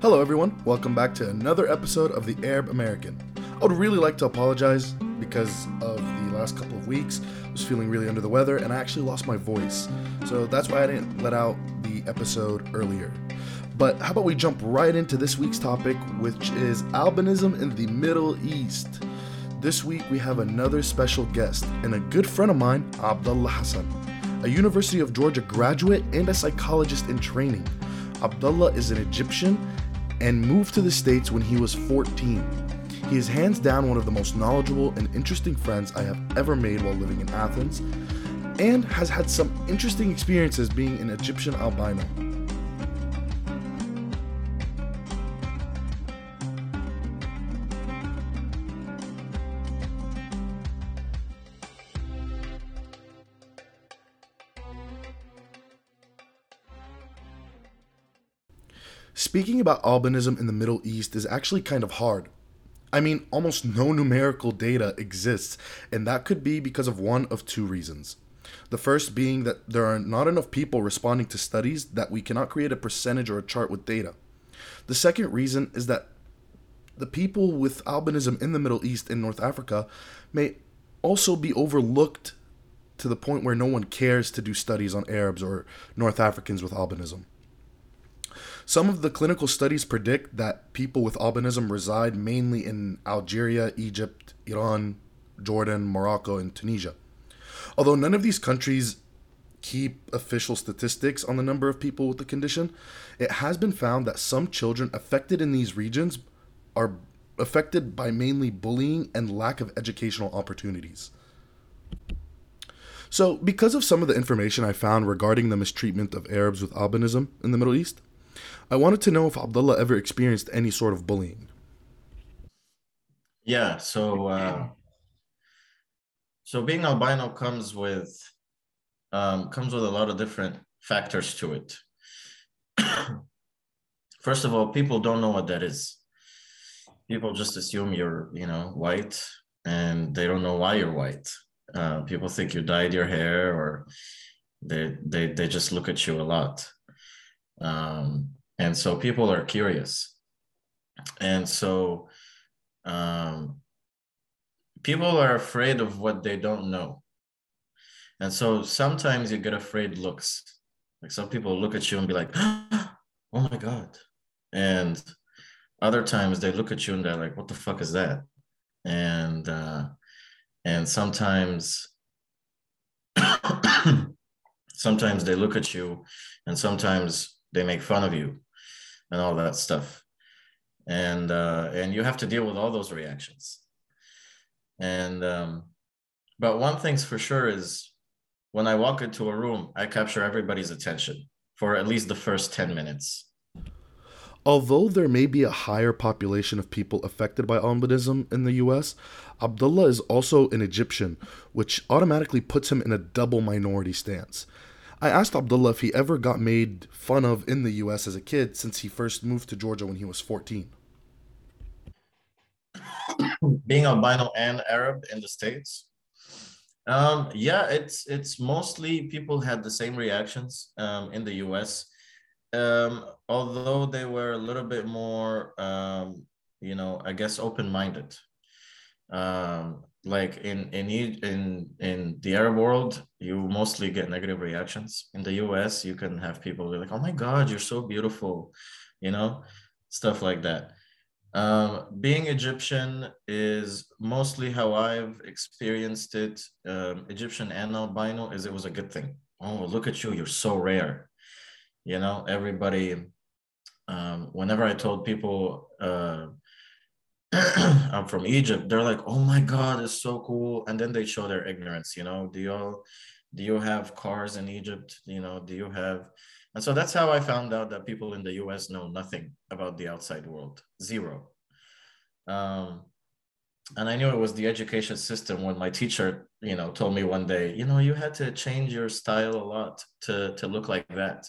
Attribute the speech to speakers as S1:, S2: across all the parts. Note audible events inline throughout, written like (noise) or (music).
S1: Hello, everyone. Welcome back to another episode of The Arab American. I would really like to apologize because of the last couple of weeks. I was feeling really under the weather and I actually lost my voice. So that's why I didn't let out the episode earlier. But how about we jump right into this week's topic, which is albinism in the Middle East. This week we have another special guest and a good friend of mine, Abdallah Hassan, a University of Georgia graduate and a psychologist in training. Abdallah is an Egyptian and moved to the States when he was 14. He is hands down one of the most knowledgeable and interesting friends I have ever made while living in Athens, and has had some interesting experiences being an Egyptian albino. Speaking about albinism in the Middle East is actually kind of hard. I mean, almost no numerical data exists, and that could be because of one of two reasons. The first being that there are not enough people responding to studies that we cannot create a percentage or a chart with data. The second reason is that the people with albinism in the Middle East and North Africa may also be overlooked to the point where no one cares to do studies on Arabs or North Africans with albinism. Some of the clinical studies predict that people with albinism reside mainly in Algeria, Egypt, Iran, Jordan, Morocco, and Tunisia. Although none of these countries keep official statistics on the number of people with the condition, it has been found that some children affected in these regions are affected by mainly bullying and lack of educational opportunities. So, because of some of the information I found regarding the mistreatment of Arabs with albinism in the Middle East, I wanted to know if Abdallah ever experienced any sort of bullying.
S2: Yeah, so uh, so being albino comes with um, comes with a lot of different factors to it. (coughs) First of all, people don't know what that is. People just assume you're, you know, white, and they don't know why you're white. Uh, people think you dyed your hair, or they they they just look at you a lot. Um, and so people are curious. And so um, people are afraid of what they don't know. And so sometimes you get afraid looks. Like some people look at you and be like (gasps) oh my god. And other times they look at you and they're like what the fuck is that? And uh, and sometimes (coughs) sometimes they look at you and sometimes they make fun of you and all that stuff. And uh, and you have to deal with all those reactions. And um, but one thing's for sure is when i walk into a room i capture everybody's attention for at least the first 10 minutes.
S1: Although there may be a higher population of people affected by albinism in the US, Abdallah is also an Egyptian, which automatically puts him in a double minority stance. I asked Abdallah if he ever got made fun of in the US as a kid since he first moved to Georgia when he was 14.
S2: Being albino and Arab in the States. Um, yeah, it's it's mostly people had the same reactions um, in the US. Um, although they were a little bit more, um, you know, I guess open-minded. Like in in in in the Arab world, you mostly get negative reactions. In the US, you can have people be like, "Oh my God, you're so beautiful," you know, stuff like that. Um, being Egyptian is mostly how I've experienced it. Um, Egyptian and albino is it was a good thing. Oh, look at you, you're so rare. You know, everybody. Um, whenever I told people. Uh, (clears throat) I'm from Egypt, they're like, oh my God, it's so cool. And then they show their ignorance, you know, do you all, do you have cars in Egypt? You know, do you have, and so that's how I found out that people in the US know nothing about the outside world, zero. Um, and I knew it was the education system when my teacher, you know, told me one day, you know, you had to change your style a lot to, to look like that.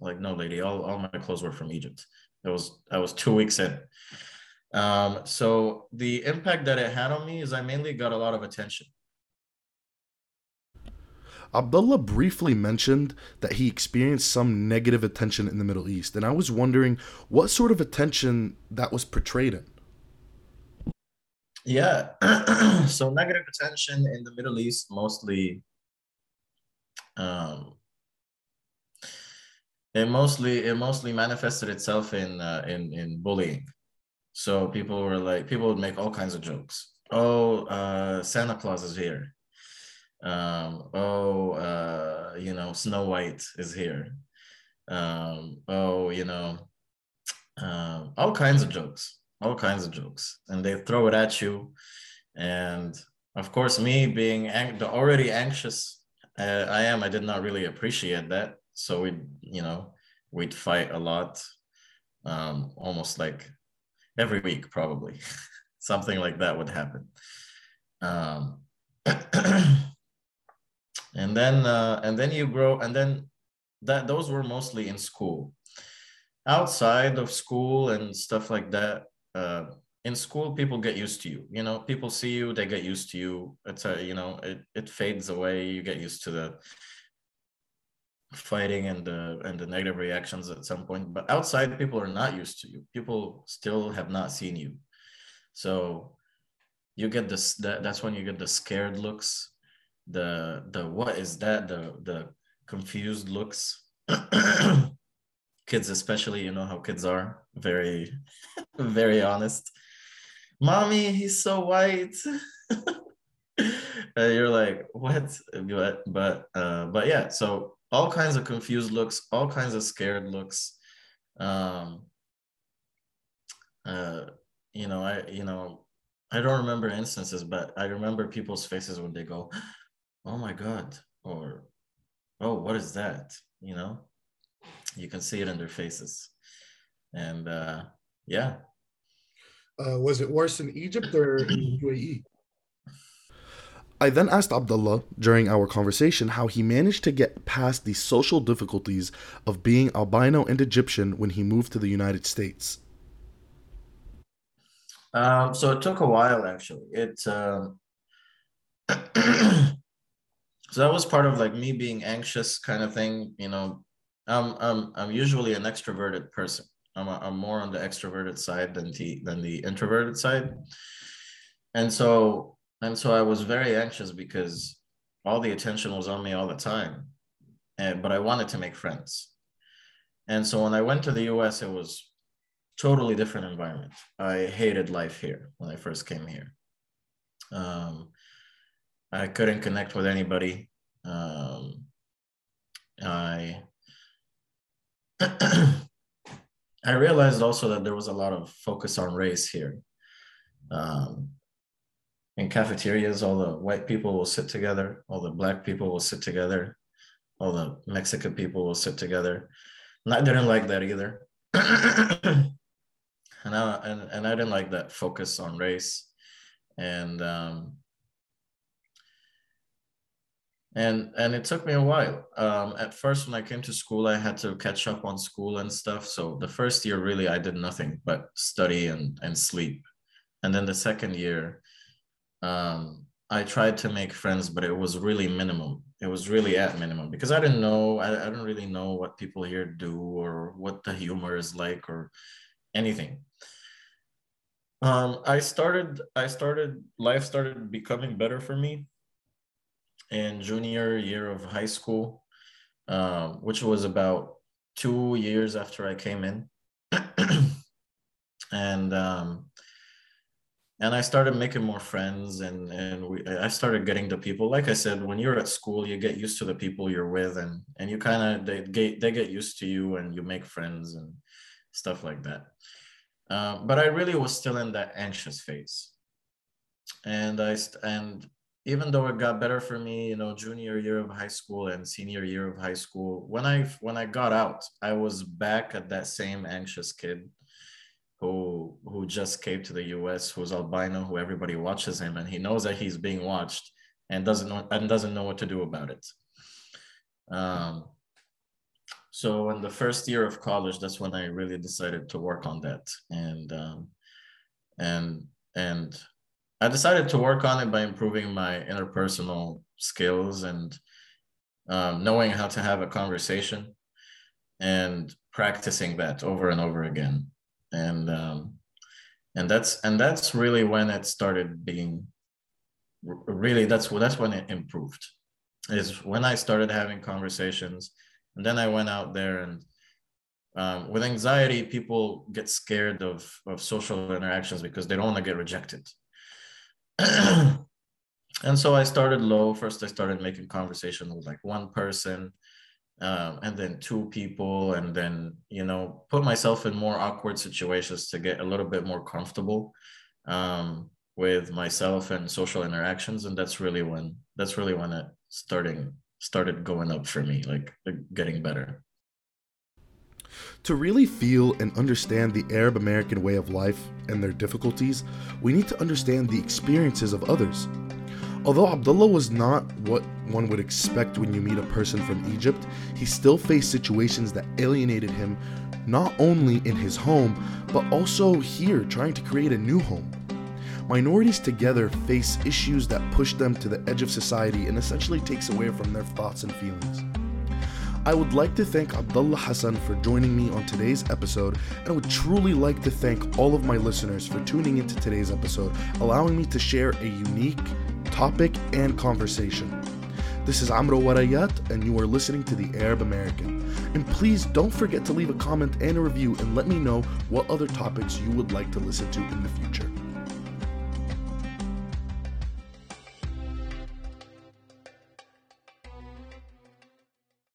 S2: Like, no, lady, all, all my clothes were from Egypt. It was, I was two weeks in. Um, so the impact that it had on me is I mainly got a lot of attention.
S1: Abdallah briefly mentioned that he experienced some negative attention in the Middle East, and I was wondering what sort of attention that was portrayed in.
S2: Yeah, (clears throat) so negative attention in the Middle East mostly, um, it mostly it mostly manifested itself in uh, in in bullying. So people were like, people would make all kinds of jokes. Oh, uh, Santa Claus is here um, oh, uh, you know, Snow White is here. Um, oh, you know, um, all kinds of jokes, all kinds of jokes, and they throw it at you. And of course, me being ang- already anxious uh, I am, I did not really appreciate that. So we, you know, we'd fight a lot, um, almost like every week, probably. (laughs) Something like that would happen. Um, (clears throat) and then uh, and then you grow and then that those were mostly in school. Outside of school and stuff like that uh, in school people get used to you. You know people see you they get used to you. It's a you know it, it fades away. You get used to the fighting and the and the negative reactions at some point but outside people are not used to you. People still have not seen you. So you get this that, that's when you get the scared looks the the what is that the the confused looks. (clears throat) Kids especially you know how kids are. Very (laughs) very honest. Mommy he's so white. (laughs) You're like what? But but uh but yeah so all kinds of confused looks all kinds of scared looks. Um uh you know i you know i don't remember instances but i remember people's faces when they go oh my god or oh what is that? You know? You can see it in their faces. And uh yeah.
S3: Uh, was it worse in egypt or in (clears throat) uae
S1: I then asked Abdallah during our conversation how he managed to get past the social difficulties of being albino and Egyptian when he moved to the United States.
S2: Um, so it took a while actually. It um, (clears throat) so that was part of like me being anxious kind of thing you know i'm i'm, I'm usually an extroverted person I'm, a, I'm more on the extroverted side than the than the introverted side and so and so i was very anxious because all the attention was on me all the time and but i wanted to make friends and so when i went to the us it was totally different environment i hated life here when i first came here um, I couldn't connect with anybody. Um, I (clears throat) I realized also that there was a lot of focus on race here. Um, in cafeterias, all the white people will sit together, all the black people will sit together, all the Mexican people will sit together. And I didn't like that either. (clears throat) and I and, and I didn't like that focus on race. And um, and and it took me a while um, at first when i came to school i had to catch up on school and stuff so the first year really i did nothing but study and and sleep and then the second year um, i tried to make friends but it was really minimum it was really at minimum because i didn't know I, I don't really know what people here do or what the humor is like or anything um, i started i started life started becoming better for me in junior year of high school, um, which was about two years after I came in. (clears throat) and um, and I started making more friends and and we, I started getting the people. Like I said, when you're at school, you get used to the people you're with, and and you kind of they get they get used to you, and you make friends and stuff like that. Um, but I really was still in that anxious phase, and I and even though it got better for me, you know, junior year of high school and senior year of high school, when I when I got out, I was back at that same anxious kid who who just came to the US, who's albino, who everybody watches him, and he knows that he's being watched and doesn't know and doesn't know what to do about it. Um, so in the first year of college, that's when I really decided to work on that, and um, and and I decided to work on it by improving my interpersonal skills and um, knowing how to have a conversation and practicing that over and over again and um, and that's and that's really when it started being really that's that's when it improved is when i started having conversations. And then i went out there and um, with anxiety people get scared of of social interactions because they don't want to get rejected. (clears throat) And so i started low. First i started making conversation with like one person um, and then two people and then you know put myself in more awkward situations to get a little bit more comfortable um, with myself and social interactions and that's really when that's really when it starting started going up for me like, like getting better
S1: to really feel and understand the Arab American way of life and their difficulties, we need to understand the experiences of others. Although Abdallah was not what one would expect when you meet a person from Egypt, he still faced situations that alienated him not only in his home, but also here trying to create a new home. Minorities together face issues that push them to the edge of society and essentially takes away from their thoughts and feelings. I would like to thank Abdallah Hassan for joining me on today's episode, and I would truly like to thank all of my listeners for tuning into today's episode, allowing me to share a unique topic and conversation. This is Amro Warayat, and you are listening to The Arab American. And please don't forget to leave a comment and a review and let me know what other topics you would like to listen to in the future.